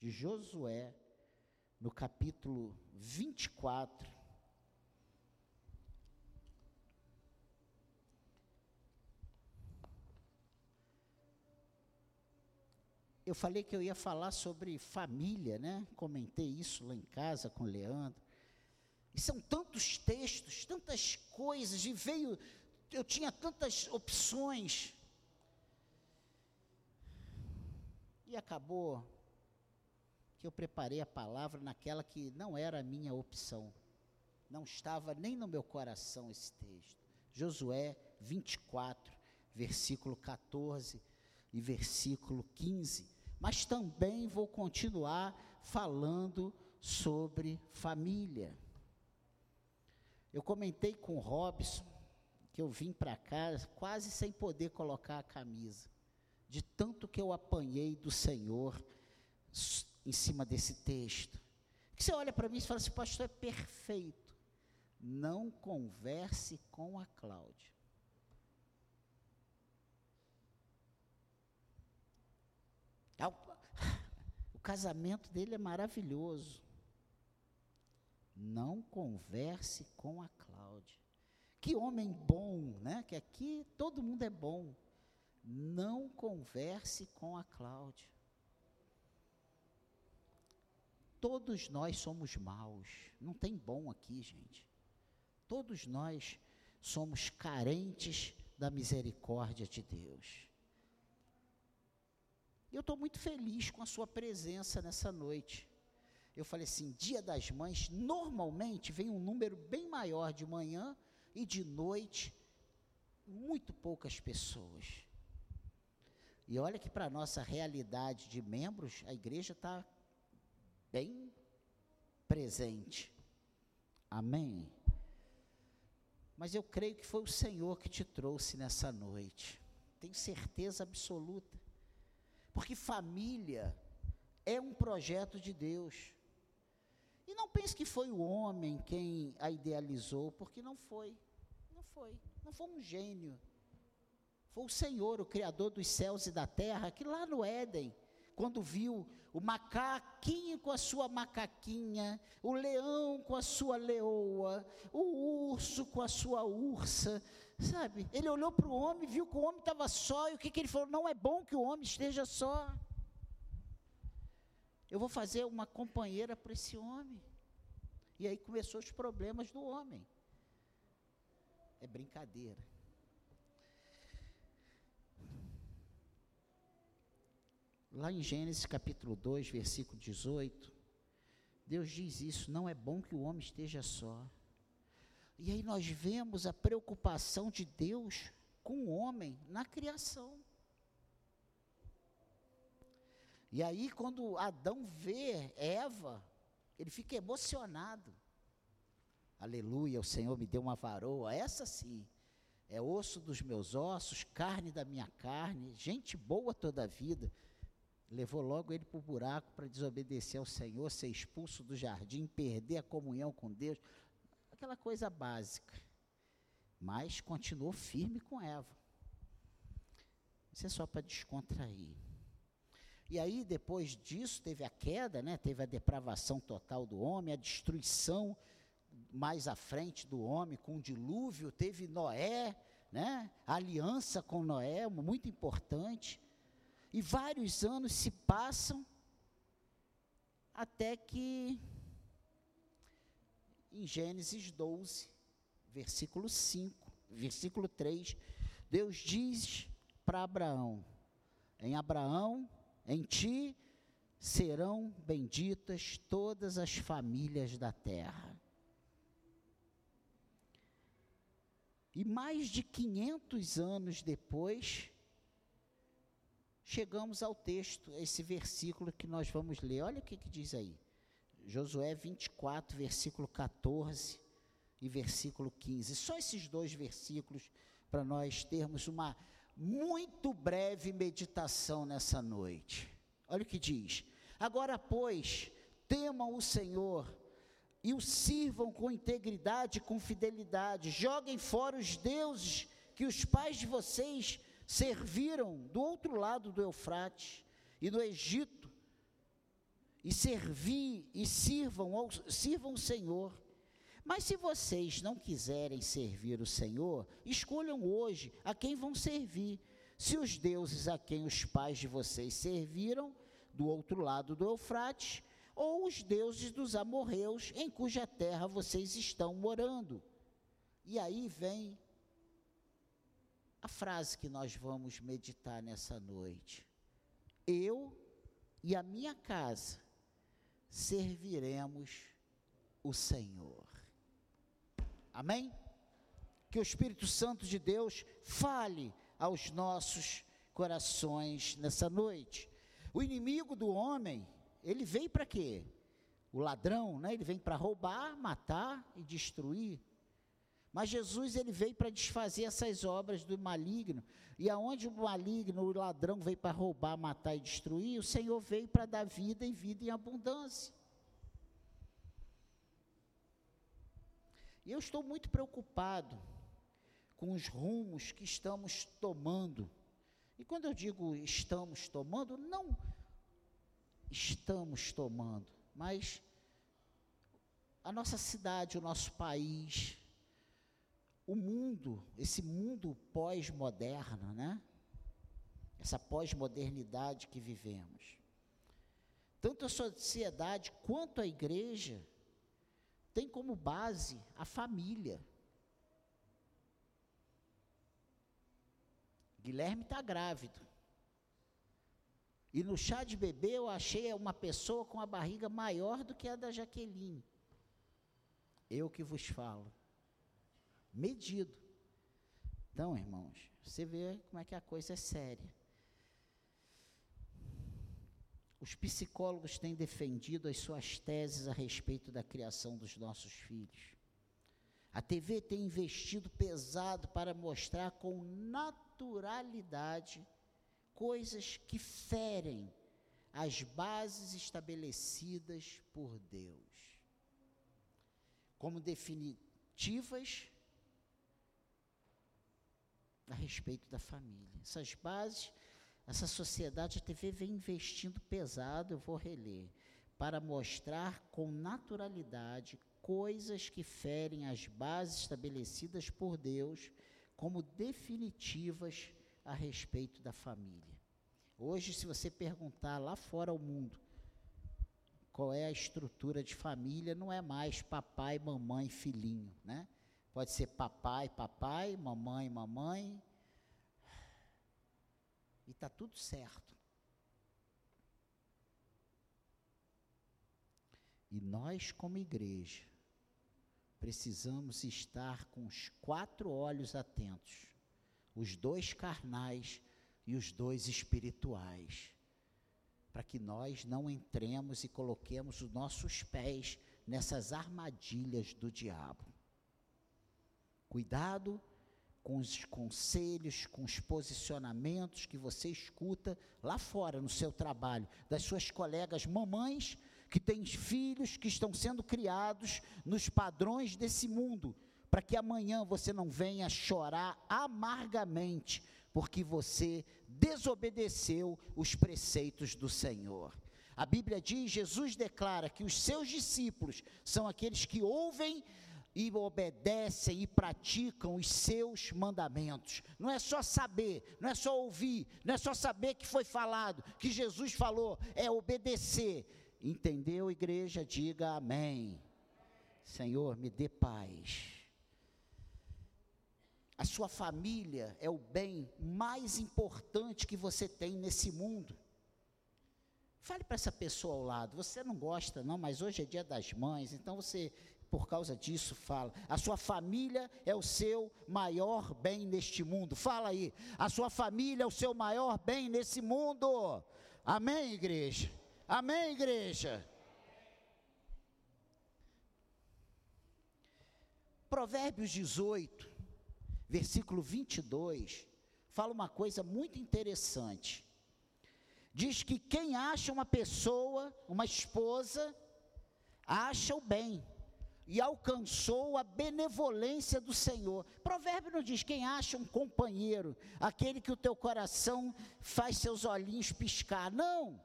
de Josué, no capítulo 24. Eu falei que eu ia falar sobre família, né? Comentei isso lá em casa com o Leandro. E são tantos textos, tantas coisas, e veio, eu tinha tantas opções. E acabou que eu preparei a palavra naquela que não era a minha opção. Não estava nem no meu coração esse texto. Josué 24, versículo 14 e versículo 15. Mas também vou continuar falando sobre família. Eu comentei com o Robson que eu vim para cá quase sem poder colocar a camisa, de tanto que eu apanhei do Senhor em cima desse texto. Que você olha para mim e fala assim, pastor, é perfeito. Não converse com a Cláudia. O casamento dele é maravilhoso. Não converse com a Cláudia. Que homem bom, né? Que aqui todo mundo é bom. Não converse com a Cláudia. Todos nós somos maus. Não tem bom aqui, gente. Todos nós somos carentes da misericórdia de Deus. Eu estou muito feliz com a sua presença nessa noite. Eu falei assim: Dia das Mães, normalmente vem um número bem maior de manhã e de noite, muito poucas pessoas. E olha que para a nossa realidade de membros, a igreja está bem presente. Amém? Mas eu creio que foi o Senhor que te trouxe nessa noite. Tenho certeza absoluta. Porque família é um projeto de Deus. E não pense que foi o homem quem a idealizou, porque não foi. Não foi. Não foi um gênio. Foi o Senhor, o Criador dos céus e da terra, que lá no Éden quando viu o macaquinho com a sua macaquinha, o leão com a sua leoa, o urso com a sua ursa, sabe? Ele olhou para o homem, viu que o homem estava só, e o que, que ele falou? Não é bom que o homem esteja só. Eu vou fazer uma companheira para esse homem. E aí começou os problemas do homem. É brincadeira. Lá em Gênesis capítulo 2, versículo 18, Deus diz isso: não é bom que o homem esteja só. E aí nós vemos a preocupação de Deus com o homem na criação. E aí, quando Adão vê Eva, ele fica emocionado. Aleluia, o Senhor me deu uma varoa, essa sim, é osso dos meus ossos, carne da minha carne, gente boa toda a vida levou logo ele para o buraco para desobedecer ao Senhor, ser expulso do jardim, perder a comunhão com Deus, aquela coisa básica. Mas continuou firme com Eva. Isso é só para descontrair. E aí, depois disso, teve a queda, né? teve a depravação total do homem, a destruição mais à frente do homem com o dilúvio, teve Noé, né? a aliança com Noé, muito importante. E vários anos se passam até que em Gênesis 12, versículo 5, versículo 3, Deus diz para Abraão: Em Abraão, em ti serão benditas todas as famílias da terra. E mais de 500 anos depois, chegamos ao texto, esse versículo que nós vamos ler. Olha o que, que diz aí. Josué 24, versículo 14 e versículo 15. Só esses dois versículos para nós termos uma muito breve meditação nessa noite. Olha o que diz: Agora, pois, temam o Senhor e o sirvam com integridade e com fidelidade, joguem fora os deuses que os pais de vocês serviram do outro lado do Eufrates e no Egito, e servir e sirvam, ao, sirvam o Senhor. Mas se vocês não quiserem servir o Senhor, escolham hoje a quem vão servir. Se os deuses a quem os pais de vocês serviram, do outro lado do Eufrates, ou os deuses dos amorreus, em cuja terra vocês estão morando. E aí vem a frase que nós vamos meditar nessa noite. Eu e a minha casa serviremos o Senhor. Amém? Que o Espírito Santo de Deus fale aos nossos corações nessa noite. O inimigo do homem, ele veio para quê? O ladrão, né? Ele vem para roubar, matar e destruir. Mas Jesus ele veio para desfazer essas obras do maligno. E aonde o maligno, o ladrão veio para roubar, matar e destruir, o Senhor veio para dar vida e vida em abundância. E eu estou muito preocupado com os rumos que estamos tomando. E quando eu digo estamos tomando, não estamos tomando, mas a nossa cidade, o nosso país, o mundo, esse mundo pós-moderno, né? Essa pós-modernidade que vivemos. Tanto a sociedade quanto a igreja tem como base a família. Guilherme está grávido. E no chá de bebê eu achei uma pessoa com a barriga maior do que a da Jaqueline. Eu que vos falo. Medido. Então, irmãos, você vê como é que a coisa é séria. Os psicólogos têm defendido as suas teses a respeito da criação dos nossos filhos. A TV tem investido pesado para mostrar com naturalidade coisas que ferem as bases estabelecidas por Deus, como definitivas a respeito da família. Essas bases essa sociedade, a TV vem investindo pesado, eu vou reler, para mostrar com naturalidade coisas que ferem as bases estabelecidas por Deus como definitivas a respeito da família. Hoje, se você perguntar lá fora ao mundo qual é a estrutura de família, não é mais papai, mamãe, filhinho, né? Pode ser papai, papai, mamãe, mamãe, e está tudo certo. E nós, como igreja, precisamos estar com os quatro olhos atentos, os dois carnais e os dois espirituais, para que nós não entremos e coloquemos os nossos pés nessas armadilhas do diabo. Cuidado com os conselhos, com os posicionamentos que você escuta lá fora no seu trabalho, das suas colegas mamães que têm filhos que estão sendo criados nos padrões desse mundo, para que amanhã você não venha chorar amargamente porque você desobedeceu os preceitos do Senhor. A Bíblia diz, Jesus declara que os seus discípulos são aqueles que ouvem e obedecem e praticam os seus mandamentos. Não é só saber, não é só ouvir, não é só saber que foi falado, que Jesus falou, é obedecer. Entendeu, igreja? Diga amém. Senhor, me dê paz. A sua família é o bem mais importante que você tem nesse mundo. Fale para essa pessoa ao lado. Você não gosta, não, mas hoje é dia das mães, então você por causa disso fala. A sua família é o seu maior bem neste mundo. Fala aí. A sua família é o seu maior bem nesse mundo. Amém, igreja? Amém, igreja? Provérbios 18, versículo 22, fala uma coisa muito interessante. Diz que quem acha uma pessoa, uma esposa, acha o bem e alcançou a benevolência do Senhor. Provérbio não diz quem acha um companheiro, aquele que o teu coração faz seus olhinhos piscar. Não.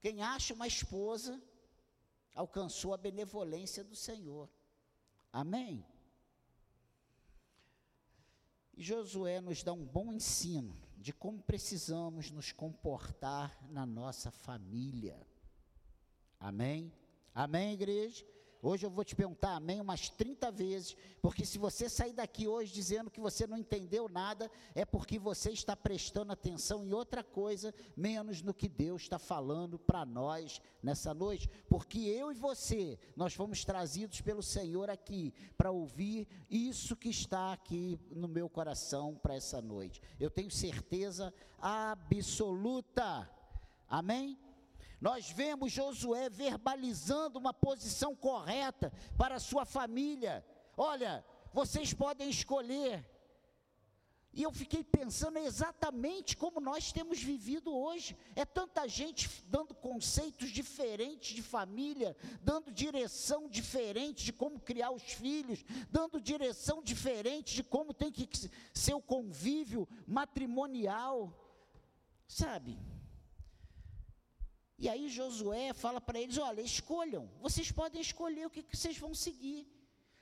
Quem acha uma esposa, alcançou a benevolência do Senhor. Amém? E Josué nos dá um bom ensino de como precisamos nos comportar na nossa família. Amém? Amém, igreja? Hoje eu vou te perguntar amém umas 30 vezes, porque se você sair daqui hoje dizendo que você não entendeu nada, é porque você está prestando atenção em outra coisa, menos no que Deus está falando para nós nessa noite. Porque eu e você, nós fomos trazidos pelo Senhor aqui para ouvir isso que está aqui no meu coração para essa noite. Eu tenho certeza absoluta. Amém? Nós vemos Josué verbalizando uma posição correta para sua família. Olha, vocês podem escolher. E eu fiquei pensando exatamente como nós temos vivido hoje. É tanta gente dando conceitos diferentes de família, dando direção diferente de como criar os filhos, dando direção diferente de como tem que ser o convívio matrimonial. Sabe? E aí Josué fala para eles: olha, escolham, vocês podem escolher o que, que vocês vão seguir.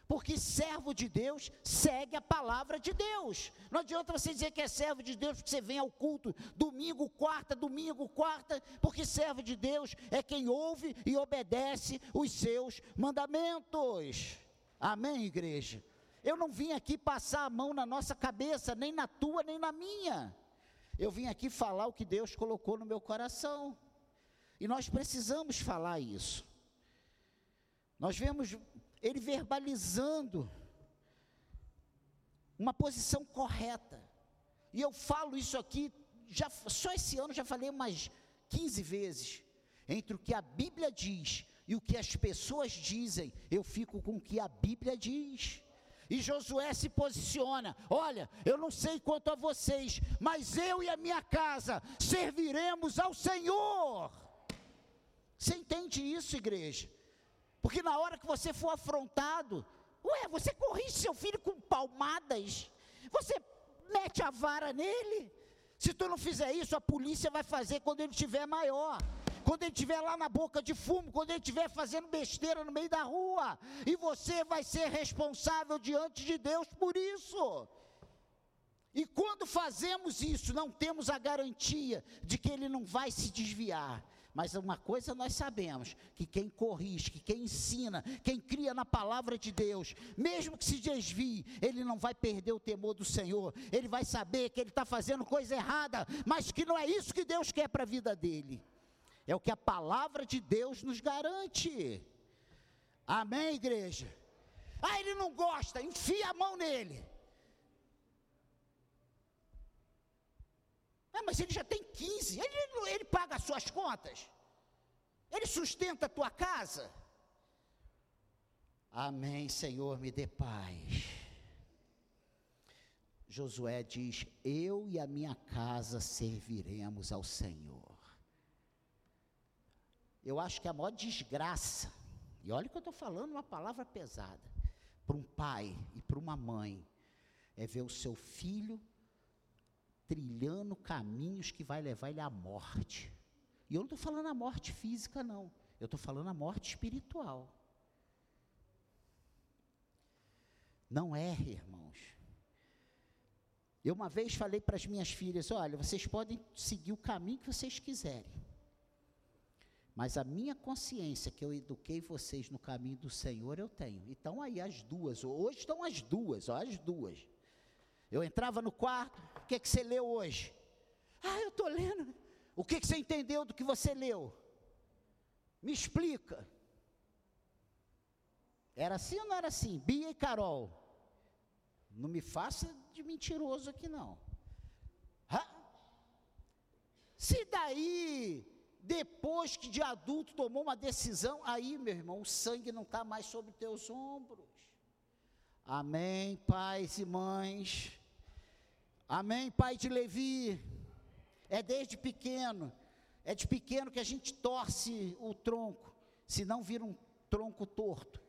Porque servo de Deus segue a palavra de Deus. Não adianta você dizer que é servo de Deus porque você vem ao culto domingo, quarta, domingo, quarta, porque servo de Deus é quem ouve e obedece os seus mandamentos. Amém, igreja? Eu não vim aqui passar a mão na nossa cabeça, nem na tua, nem na minha. Eu vim aqui falar o que Deus colocou no meu coração. E nós precisamos falar isso. Nós vemos ele verbalizando uma posição correta. E eu falo isso aqui, já, só esse ano já falei umas 15 vezes. Entre o que a Bíblia diz e o que as pessoas dizem, eu fico com o que a Bíblia diz. E Josué se posiciona: olha, eu não sei quanto a vocês, mas eu e a minha casa serviremos ao Senhor. Você entende isso, igreja? Porque na hora que você for afrontado, ué, você corrige seu filho com palmadas, você mete a vara nele. Se tu não fizer isso, a polícia vai fazer quando ele tiver maior. Quando ele estiver lá na boca de fumo, quando ele estiver fazendo besteira no meio da rua, e você vai ser responsável diante de Deus por isso. E quando fazemos isso, não temos a garantia de que ele não vai se desviar. Mas uma coisa nós sabemos: que quem corrige, que quem ensina, quem cria na palavra de Deus, mesmo que se desvie, ele não vai perder o temor do Senhor, ele vai saber que ele está fazendo coisa errada, mas que não é isso que Deus quer para a vida dele. É o que a palavra de Deus nos garante. Amém, igreja? Ah, ele não gosta, enfia a mão nele. Ah, mas ele já tem 15, ele, ele paga as suas contas, ele sustenta a tua casa. Amém, Senhor, me dê paz. Josué diz: Eu e a minha casa serviremos ao Senhor. Eu acho que a maior desgraça, e olha que eu estou falando uma palavra pesada, para um pai e para uma mãe, é ver o seu filho trilhando caminhos que vai levar ele à morte. E eu não estou falando a morte física, não. Eu estou falando a morte espiritual. Não é, irmãos. Eu uma vez falei para as minhas filhas: olha, vocês podem seguir o caminho que vocês quiserem. Mas a minha consciência que eu eduquei vocês no caminho do Senhor, eu tenho. Então aí as duas, hoje estão as duas, ó, as duas. Eu entrava no quarto, o que, é que você leu hoje? Ah, eu estou lendo. O que, é que você entendeu do que você leu? Me explica. Era assim ou não era assim? Bia e Carol. Não me faça de mentiroso aqui não. Ah? Se daí, depois que de adulto tomou uma decisão, aí, meu irmão, o sangue não está mais sobre teus ombros. Amém, pais e mães. Amém, pai de Levi. É desde pequeno. É de pequeno que a gente torce o tronco, se não vira um tronco torto.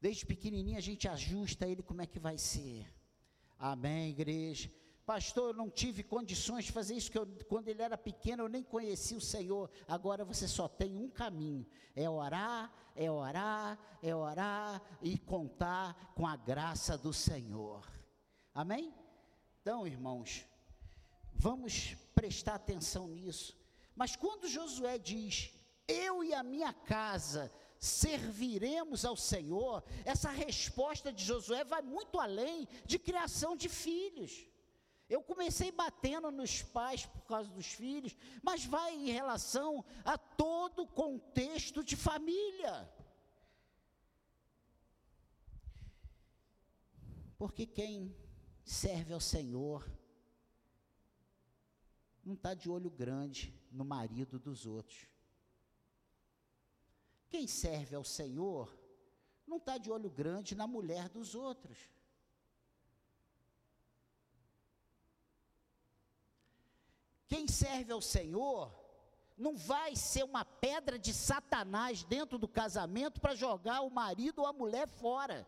Desde pequenininho a gente ajusta ele como é que vai ser. Amém, igreja. Pastor, eu não tive condições de fazer isso, que eu, quando ele era pequeno eu nem conhecia o Senhor. Agora você só tem um caminho: é orar, é orar, é orar e contar com a graça do Senhor. Amém? Então, irmãos, vamos prestar atenção nisso. Mas quando Josué diz: Eu e a minha casa serviremos ao Senhor, essa resposta de Josué vai muito além de criação de filhos. Eu comecei batendo nos pais por causa dos filhos, mas vai em relação a todo o contexto de família. Porque quem serve ao Senhor não está de olho grande no marido dos outros. Quem serve ao Senhor não está de olho grande na mulher dos outros. Quem serve ao Senhor não vai ser uma pedra de Satanás dentro do casamento para jogar o marido ou a mulher fora.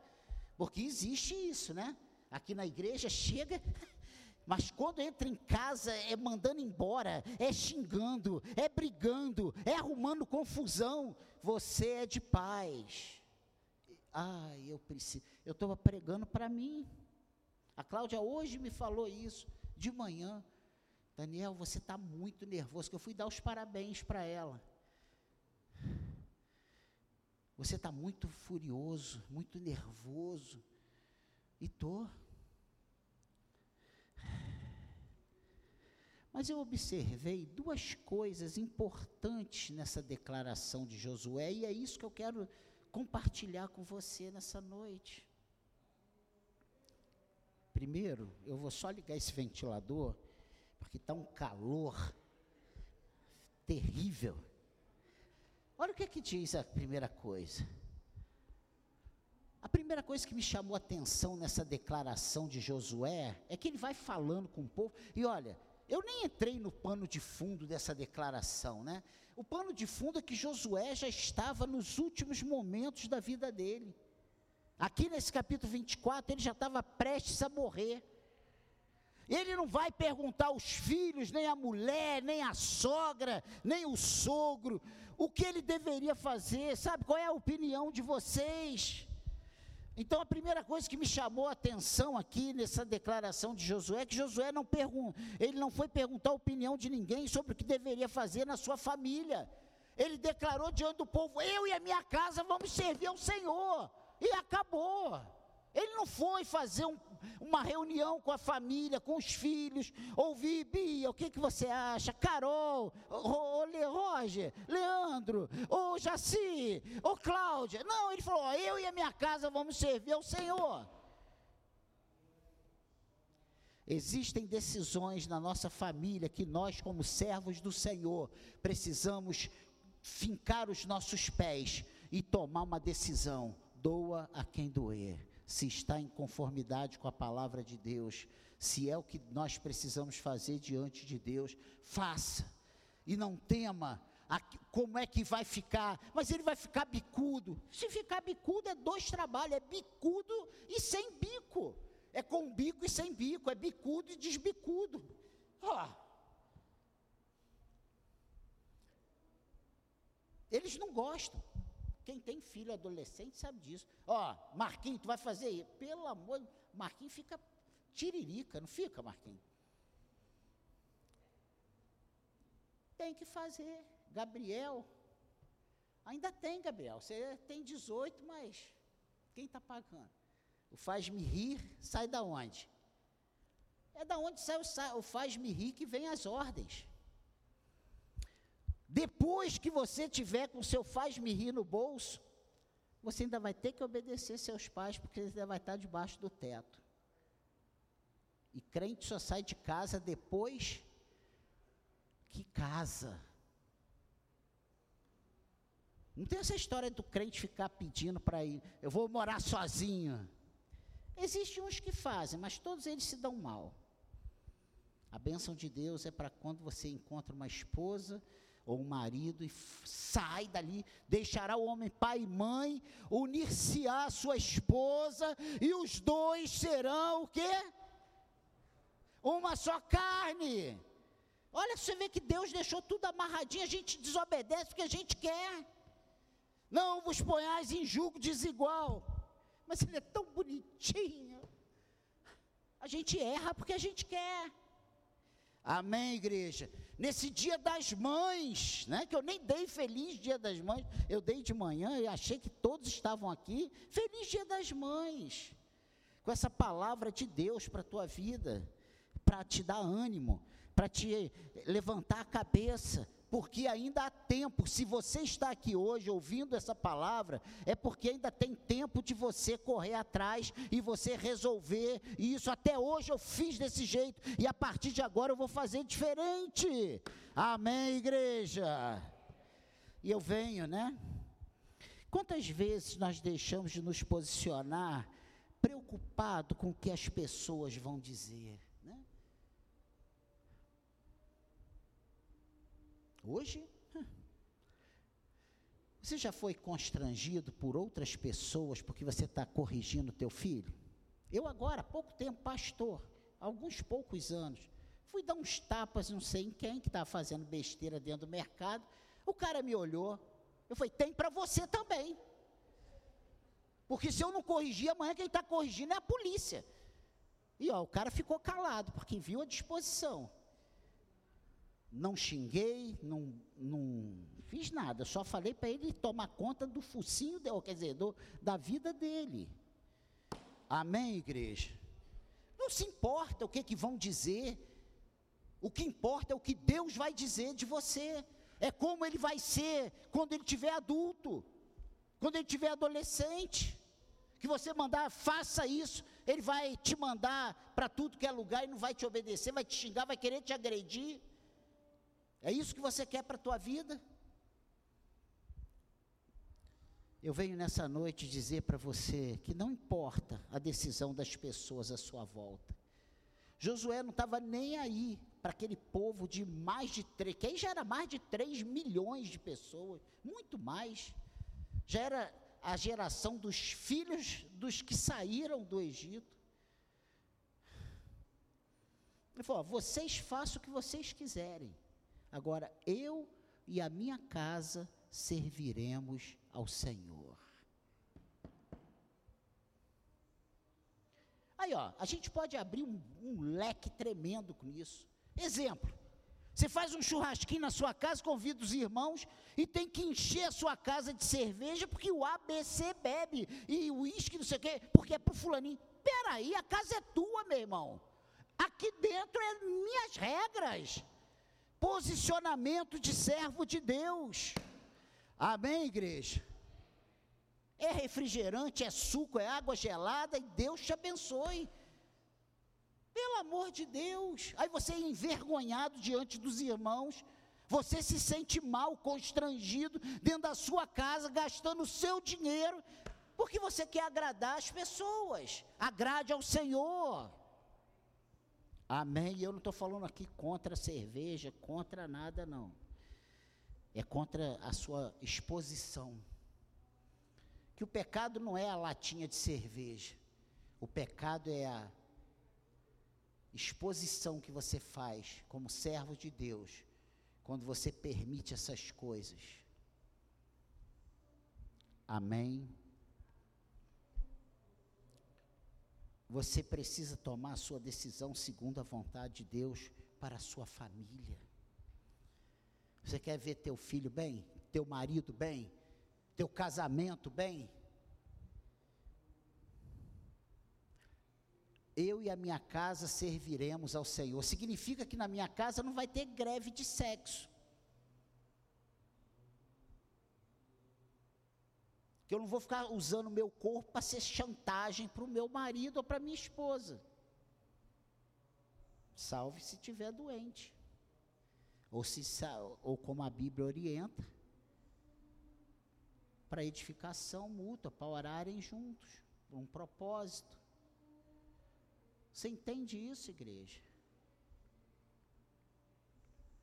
Porque existe isso, né? Aqui na igreja chega, mas quando entra em casa é mandando embora, é xingando, é brigando, é arrumando confusão. Você é de paz. Ai, eu preciso. Eu estava pregando para mim. A Cláudia hoje me falou isso de manhã. Daniel, você está muito nervoso, que eu fui dar os parabéns para ela. Você está muito furioso, muito nervoso. E estou. Mas eu observei duas coisas importantes nessa declaração de Josué, e é isso que eu quero compartilhar com você nessa noite. Primeiro, eu vou só ligar esse ventilador porque está um calor terrível. Olha o que, é que diz a primeira coisa. A primeira coisa que me chamou a atenção nessa declaração de Josué é que ele vai falando com o povo, e olha, eu nem entrei no pano de fundo dessa declaração, né? O pano de fundo é que Josué já estava nos últimos momentos da vida dele. Aqui nesse capítulo 24, ele já estava prestes a morrer. Ele não vai perguntar aos filhos, nem a mulher, nem a sogra, nem o sogro, o que ele deveria fazer, sabe? Qual é a opinião de vocês? Então a primeira coisa que me chamou a atenção aqui nessa declaração de Josué é que Josué não pergunta, ele não foi perguntar a opinião de ninguém sobre o que deveria fazer na sua família. Ele declarou diante do povo: "Eu e a minha casa vamos servir ao Senhor". E acabou. Ele não foi fazer um, uma reunião com a família, com os filhos, ouvir, Bia, o que, que você acha? Carol, ô, Roger, Leandro, ô Jaci, ô Cláudia. Não, ele falou: eu e a minha casa vamos servir ao Senhor. Existem decisões na nossa família que nós, como servos do Senhor, precisamos fincar os nossos pés e tomar uma decisão: doa a quem doer se está em conformidade com a palavra de Deus, se é o que nós precisamos fazer diante de Deus, faça. E não tema a, como é que vai ficar, mas ele vai ficar bicudo. Se ficar bicudo é dois trabalhos, é bicudo e sem bico. É com bico e sem bico, é bicudo e desbicudo. Oh. Eles não gostam. Quem tem filho adolescente sabe disso. Ó, Marquinhos, tu vai fazer isso. Pelo amor, Marquinhos fica tiririca, não fica, Marquinhos? Tem que fazer. Gabriel, ainda tem, Gabriel. Você tem 18, mas quem está pagando? O faz-me rir sai da onde? É da onde sai o, o faz-me rir que vem as ordens. Depois que você tiver com seu faz-me rir no bolso, você ainda vai ter que obedecer seus pais, porque ele ainda vai estar debaixo do teto. E crente só sai de casa depois que casa. Não tem essa história do crente ficar pedindo para ir, eu vou morar sozinho. Existem uns que fazem, mas todos eles se dão mal. A bênção de Deus é para quando você encontra uma esposa ou um marido, e sai dali, deixará o homem pai e mãe, unir-se-á sua esposa, e os dois serão o quê? uma só carne. Olha, você vê que Deus deixou tudo amarradinho, a gente desobedece porque a gente quer. Não vos ponhais em julgo desigual. Mas ele é tão bonitinho. A gente erra porque a gente quer. Amém, igreja. Nesse dia das mães, né? Que eu nem dei feliz dia das mães, eu dei de manhã e achei que todos estavam aqui. Feliz dia das mães. Com essa palavra de Deus para a tua vida, para te dar ânimo, para te levantar a cabeça, porque ainda há tempo. Se você está aqui hoje ouvindo essa palavra, é porque ainda tem tempo de você correr atrás e você resolver. E isso até hoje eu fiz desse jeito, e a partir de agora eu vou fazer diferente. Amém, igreja? E eu venho, né? Quantas vezes nós deixamos de nos posicionar preocupado com o que as pessoas vão dizer? Hoje, você já foi constrangido por outras pessoas porque você está corrigindo teu filho? Eu agora, há pouco tempo, pastor, alguns poucos anos, fui dar uns tapas, não sei em quem, que estava fazendo besteira dentro do mercado. O cara me olhou, eu falei, tem para você também. Porque se eu não corrigir, amanhã quem está corrigindo é a polícia. E ó, o cara ficou calado, porque viu a disposição não xinguei, não, não fiz nada, só falei para ele tomar conta do focinho, de, quer dizer, do, da vida dele. Amém, igreja? Não se importa o que, que vão dizer, o que importa é o que Deus vai dizer de você, é como ele vai ser quando ele tiver adulto, quando ele tiver adolescente, que você mandar, faça isso, ele vai te mandar para tudo que é lugar e não vai te obedecer, vai te xingar, vai querer te agredir. É isso que você quer para a tua vida? Eu venho nessa noite dizer para você que não importa a decisão das pessoas à sua volta. Josué não estava nem aí para aquele povo de mais de três, que aí já era mais de três milhões de pessoas, muito mais. Já era a geração dos filhos dos que saíram do Egito. Ele falou: vocês façam o que vocês quiserem. Agora, eu e a minha casa serviremos ao Senhor. Aí, ó, a gente pode abrir um, um leque tremendo com isso. Exemplo: você faz um churrasquinho na sua casa, convida os irmãos e tem que encher a sua casa de cerveja porque o ABC bebe e o uísque, não sei o quê, porque é para o fulaninho. Peraí, a casa é tua, meu irmão. Aqui dentro é minhas regras posicionamento de servo de Deus. Amém, igreja? É refrigerante, é suco, é água gelada e Deus te abençoe. Pelo amor de Deus. Aí você é envergonhado diante dos irmãos. Você se sente mal, constrangido dentro da sua casa, gastando o seu dinheiro, porque você quer agradar as pessoas. Agrade ao Senhor. Amém? E eu não estou falando aqui contra a cerveja, contra nada, não. É contra a sua exposição. Que o pecado não é a latinha de cerveja. O pecado é a exposição que você faz como servo de Deus, quando você permite essas coisas. Amém? Você precisa tomar a sua decisão segundo a vontade de Deus para a sua família. Você quer ver teu filho bem, teu marido bem, teu casamento bem? Eu e a minha casa serviremos ao Senhor. Significa que na minha casa não vai ter greve de sexo. Que eu não vou ficar usando meu corpo para ser chantagem para o meu marido ou para minha esposa. Salve se estiver doente. Ou, se, ou como a Bíblia orienta, para edificação mútua, para orarem juntos, um propósito. Você entende isso, igreja?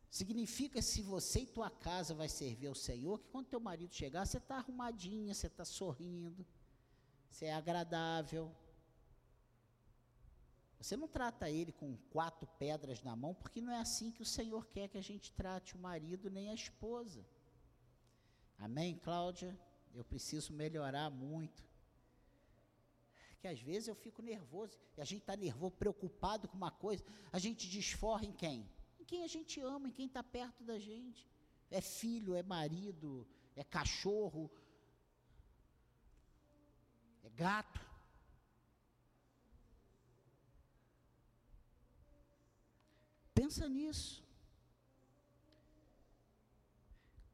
Significa se você e tua casa vai servir ao Senhor, que quando teu marido chegar, você está arrumadinha, você está sorrindo, você é agradável. Você não trata ele com quatro pedras na mão, porque não é assim que o Senhor quer que a gente trate o marido nem a esposa. Amém, Cláudia? Eu preciso melhorar muito. Que às vezes eu fico nervoso, e a gente está nervoso, preocupado com uma coisa, a gente desforra em quem? Em quem a gente ama, em quem está perto da gente. É filho, é marido, é cachorro, é gato. Pensa nisso.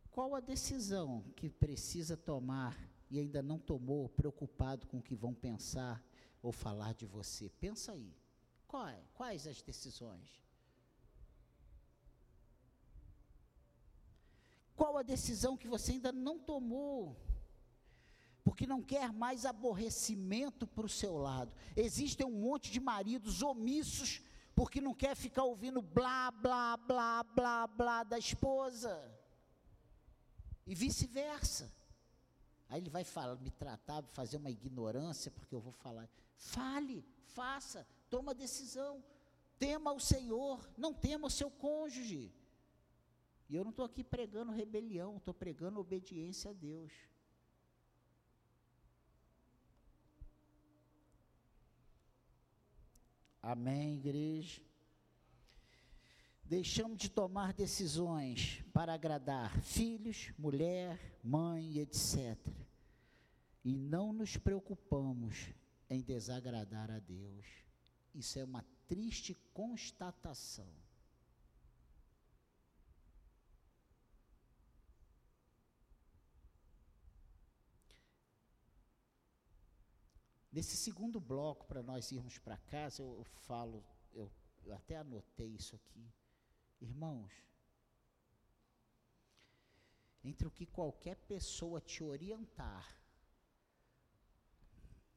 Qual a decisão que precisa tomar e ainda não tomou, preocupado com o que vão pensar ou falar de você? Pensa aí. Quais, quais as decisões? Qual a decisão que você ainda não tomou? Porque não quer mais aborrecimento para o seu lado. Existem um monte de maridos omissos porque não quer ficar ouvindo blá, blá, blá, blá, blá da esposa e vice-versa. Aí ele vai falar, me tratar, fazer uma ignorância, porque eu vou falar. Fale, faça, toma decisão. Tema o Senhor, não tema o seu cônjuge. E eu não estou aqui pregando rebelião, estou pregando obediência a Deus. Amém, igreja deixamos de tomar decisões para agradar filhos, mulher, mãe, etc. E não nos preocupamos em desagradar a Deus. Isso é uma triste constatação. Nesse segundo bloco, para nós irmos para casa, eu, eu falo, eu, eu até anotei isso aqui. Irmãos, entre o que qualquer pessoa te orientar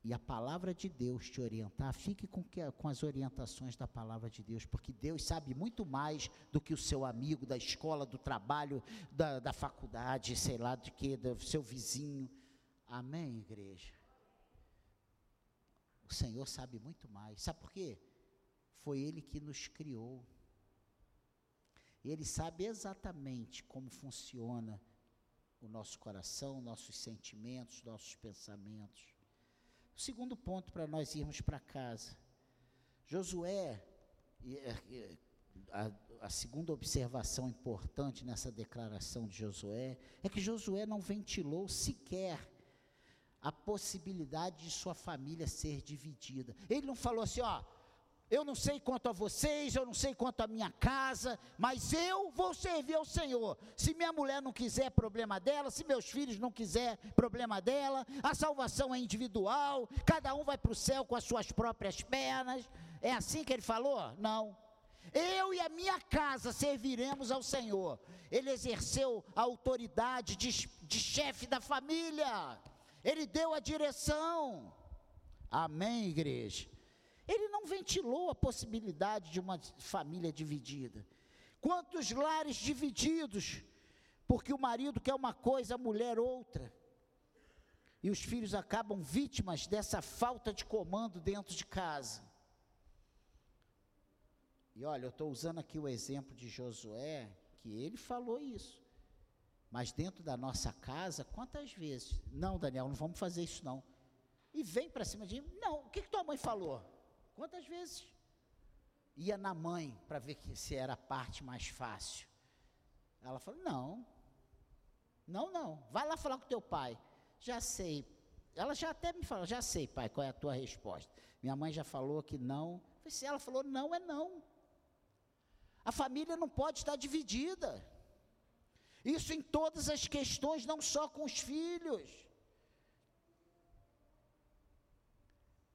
e a palavra de Deus te orientar, fique com, que, com as orientações da palavra de Deus, porque Deus sabe muito mais do que o seu amigo da escola, do trabalho, da, da faculdade, sei lá de que, do seu vizinho. Amém, igreja? O Senhor sabe muito mais. Sabe por quê? Foi Ele que nos criou. Ele sabe exatamente como funciona o nosso coração, nossos sentimentos, nossos pensamentos. O segundo ponto para nós irmos para casa. Josué, é, a, a segunda observação importante nessa declaração de Josué é que Josué não ventilou sequer a possibilidade de sua família ser dividida. Ele não falou assim, ó, eu não sei quanto a vocês, eu não sei quanto a minha casa, mas eu vou servir ao Senhor. Se minha mulher não quiser, problema dela. Se meus filhos não quiser, problema dela. A salvação é individual. Cada um vai para o céu com as suas próprias pernas. É assim que ele falou? Não. Eu e a minha casa serviremos ao Senhor. Ele exerceu a autoridade de, de chefe da família. Ele deu a direção. Amém, igreja. Ele não ventilou a possibilidade de uma família dividida. Quantos lares divididos, porque o marido quer uma coisa, a mulher outra. E os filhos acabam vítimas dessa falta de comando dentro de casa. E olha, eu estou usando aqui o exemplo de Josué, que ele falou isso. Mas dentro da nossa casa, quantas vezes? Não, Daniel, não vamos fazer isso não. E vem para cima de mim, não, o que, que tua mãe falou? Quantas vezes? Ia na mãe para ver se era a parte mais fácil. Ela falou: não, não, não, vai lá falar com teu pai. Já sei. Ela já até me falou: já sei, pai, qual é a tua resposta. Minha mãe já falou que não. Se ela falou não, é não. A família não pode estar dividida. Isso em todas as questões, não só com os filhos.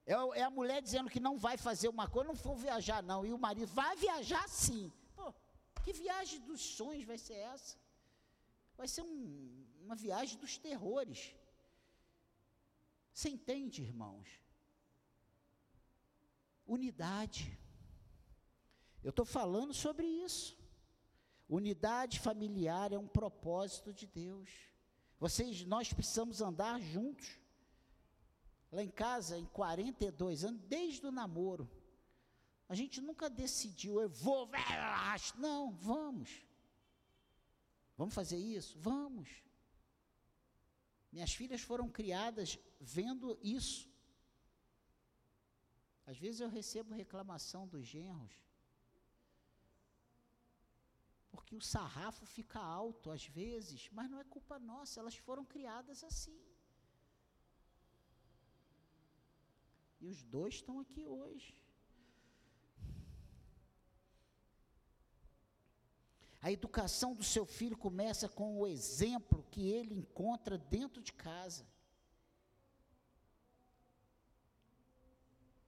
É, é, a mulher dizendo que não vai fazer uma coisa, não for viajar não. E o marido, vai viajar sim. Pô, que viagem dos sonhos vai ser essa? Vai ser um, uma viagem dos terrores. Você entende, irmãos? Unidade. Eu estou falando sobre isso. Unidade familiar é um propósito de Deus. Vocês, nós precisamos andar juntos. Lá em casa, em 42 anos, desde o namoro, A gente nunca decidiu, eu vou, não, vamos. Vamos fazer isso? Vamos. Minhas filhas foram criadas vendo isso. Às vezes eu recebo reclamação dos genros, porque o sarrafo fica alto às vezes, mas não é culpa nossa, elas foram criadas assim. E os dois estão aqui hoje. A educação do seu filho começa com o exemplo que ele encontra dentro de casa.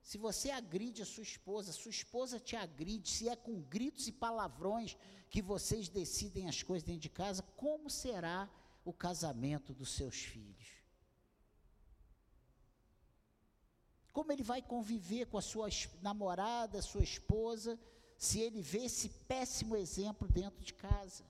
Se você agride a sua esposa, sua esposa te agride, se é com gritos e palavrões que vocês decidem as coisas dentro de casa, como será o casamento dos seus filhos? Como ele vai conviver com a sua namorada, sua esposa, se ele vê esse péssimo exemplo dentro de casa?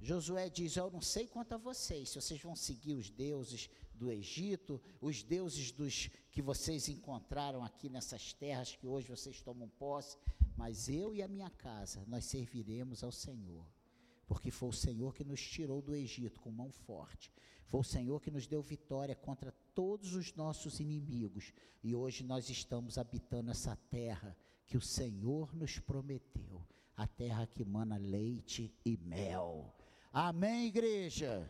Josué diz: Eu não sei quanto a vocês, se vocês vão seguir os deuses do Egito, os deuses dos que vocês encontraram aqui nessas terras que hoje vocês tomam posse, mas eu e a minha casa, nós serviremos ao Senhor. Porque foi o Senhor que nos tirou do Egito com mão forte. Foi o Senhor que nos deu vitória contra todos os nossos inimigos. E hoje nós estamos habitando essa terra que o Senhor nos prometeu a terra que mana leite e mel. Amém, igreja?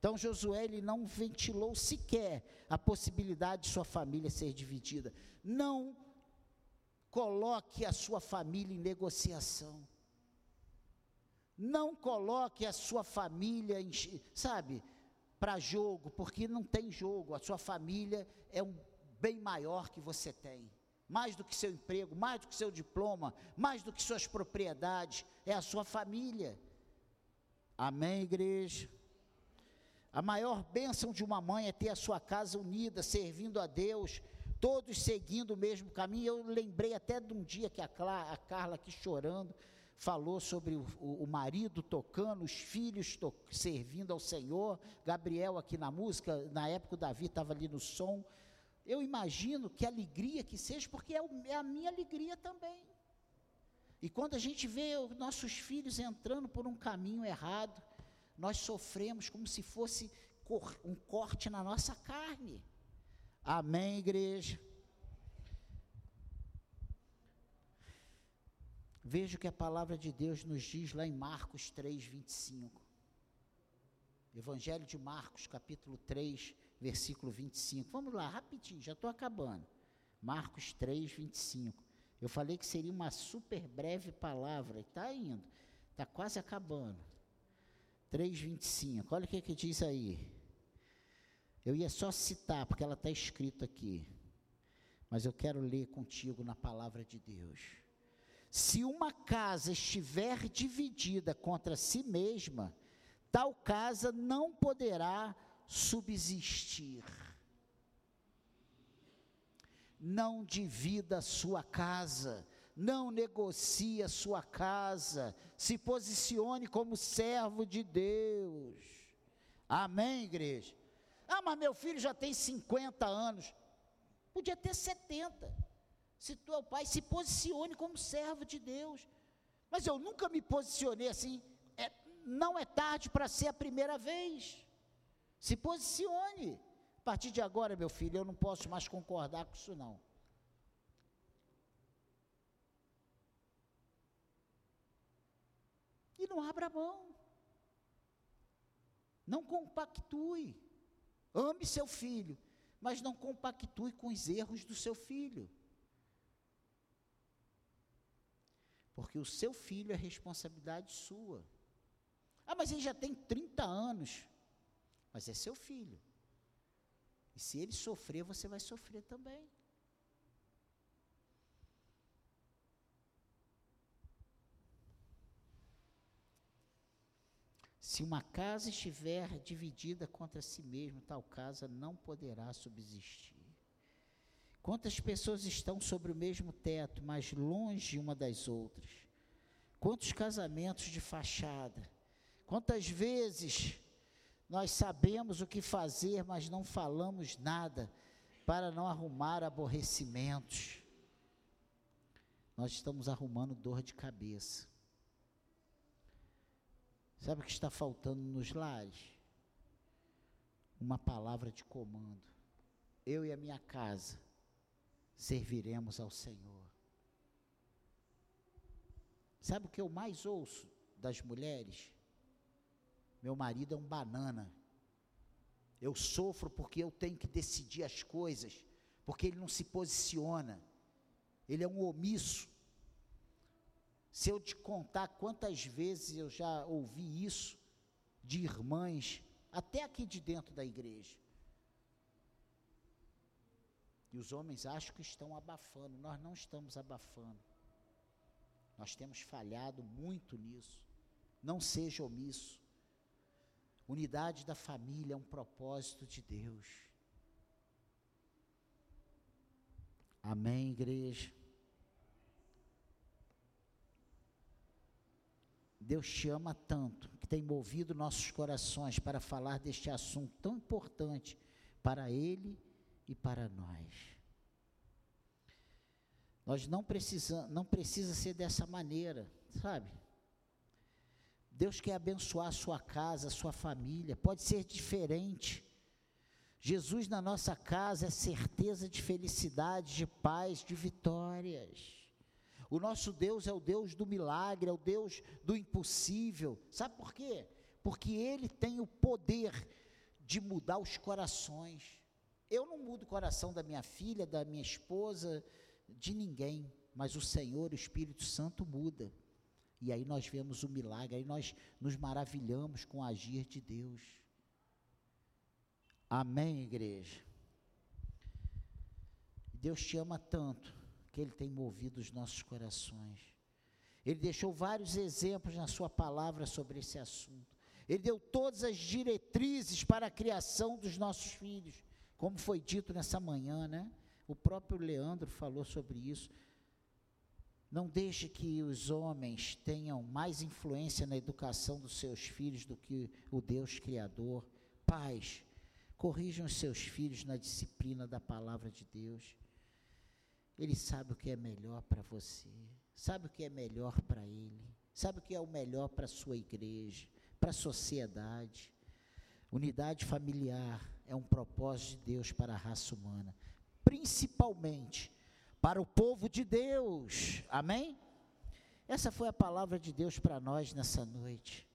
Então Josué ele não ventilou sequer a possibilidade de sua família ser dividida. Não coloque a sua família em negociação. Não coloque a sua família, em, sabe, para jogo, porque não tem jogo. A sua família é um bem maior que você tem. Mais do que seu emprego, mais do que seu diploma, mais do que suas propriedades, é a sua família. Amém, igreja? A maior bênção de uma mãe é ter a sua casa unida, servindo a Deus, todos seguindo o mesmo caminho. Eu lembrei até de um dia que a, a Carla aqui chorando, falou sobre o, o, o marido tocando, os filhos to, servindo ao Senhor, Gabriel aqui na música, na época o Davi estava ali no som. Eu imagino que alegria que seja, porque é, o, é a minha alegria também. E quando a gente vê os nossos filhos entrando por um caminho errado, nós sofremos como se fosse um corte na nossa carne. Amém, igreja? Veja o que a palavra de Deus nos diz lá em Marcos 3, 25. Evangelho de Marcos, capítulo 3, versículo 25. Vamos lá, rapidinho, já estou acabando. Marcos 3, 25. Eu falei que seria uma super breve palavra, está indo, está quase acabando. 3,25. Olha o que, que diz aí. Eu ia só citar, porque ela está escrito aqui. Mas eu quero ler contigo na palavra de Deus. Se uma casa estiver dividida contra si mesma, tal casa não poderá subsistir. Não divida a sua casa não negocie a sua casa, se posicione como servo de Deus. Amém, igreja? Ah, mas meu filho já tem 50 anos. Podia ter 70. Se tu é o pai, se posicione como servo de Deus. Mas eu nunca me posicionei assim. É, não é tarde para ser a primeira vez. Se posicione. A partir de agora, meu filho, eu não posso mais concordar com isso não. e não abra mão. Não compactue. Ame seu filho, mas não compactue com os erros do seu filho. Porque o seu filho é responsabilidade sua. Ah, mas ele já tem 30 anos. Mas é seu filho. E se ele sofrer, você vai sofrer também. Se uma casa estiver dividida contra si mesma, tal casa não poderá subsistir. Quantas pessoas estão sobre o mesmo teto, mas longe uma das outras? Quantos casamentos de fachada? Quantas vezes nós sabemos o que fazer, mas não falamos nada para não arrumar aborrecimentos? nós estamos arrumando dor de cabeça. Sabe o que está faltando nos lares? Uma palavra de comando. Eu e a minha casa serviremos ao Senhor. Sabe o que eu mais ouço das mulheres? Meu marido é um banana. Eu sofro porque eu tenho que decidir as coisas, porque ele não se posiciona. Ele é um omisso. Se eu te contar quantas vezes eu já ouvi isso de irmãs, até aqui de dentro da igreja. E os homens acham que estão abafando, nós não estamos abafando. Nós temos falhado muito nisso. Não seja omisso. Unidade da família é um propósito de Deus. Amém, igreja? Deus te ama tanto, que tem movido nossos corações para falar deste assunto tão importante para Ele e para nós. Nós não precisamos, não precisa ser dessa maneira, sabe? Deus quer abençoar a sua casa, a sua família, pode ser diferente. Jesus na nossa casa é certeza de felicidade, de paz, de vitórias. O nosso Deus é o Deus do milagre, é o Deus do impossível. Sabe por quê? Porque Ele tem o poder de mudar os corações. Eu não mudo o coração da minha filha, da minha esposa, de ninguém, mas o Senhor, o Espírito Santo, muda. E aí nós vemos o milagre, aí nós nos maravilhamos com o agir de Deus. Amém, igreja? Deus te ama tanto que Ele tem movido os nossos corações. Ele deixou vários exemplos na Sua palavra sobre esse assunto. Ele deu todas as diretrizes para a criação dos nossos filhos, como foi dito nessa manhã, né? O próprio Leandro falou sobre isso. Não deixe que os homens tenham mais influência na educação dos seus filhos do que o Deus Criador. Pais, corrijam os seus filhos na disciplina da palavra de Deus. Ele sabe o que é melhor para você, sabe o que é melhor para ele, sabe o que é o melhor para a sua igreja, para a sociedade. Unidade familiar é um propósito de Deus para a raça humana principalmente para o povo de Deus. Amém? Essa foi a palavra de Deus para nós nessa noite.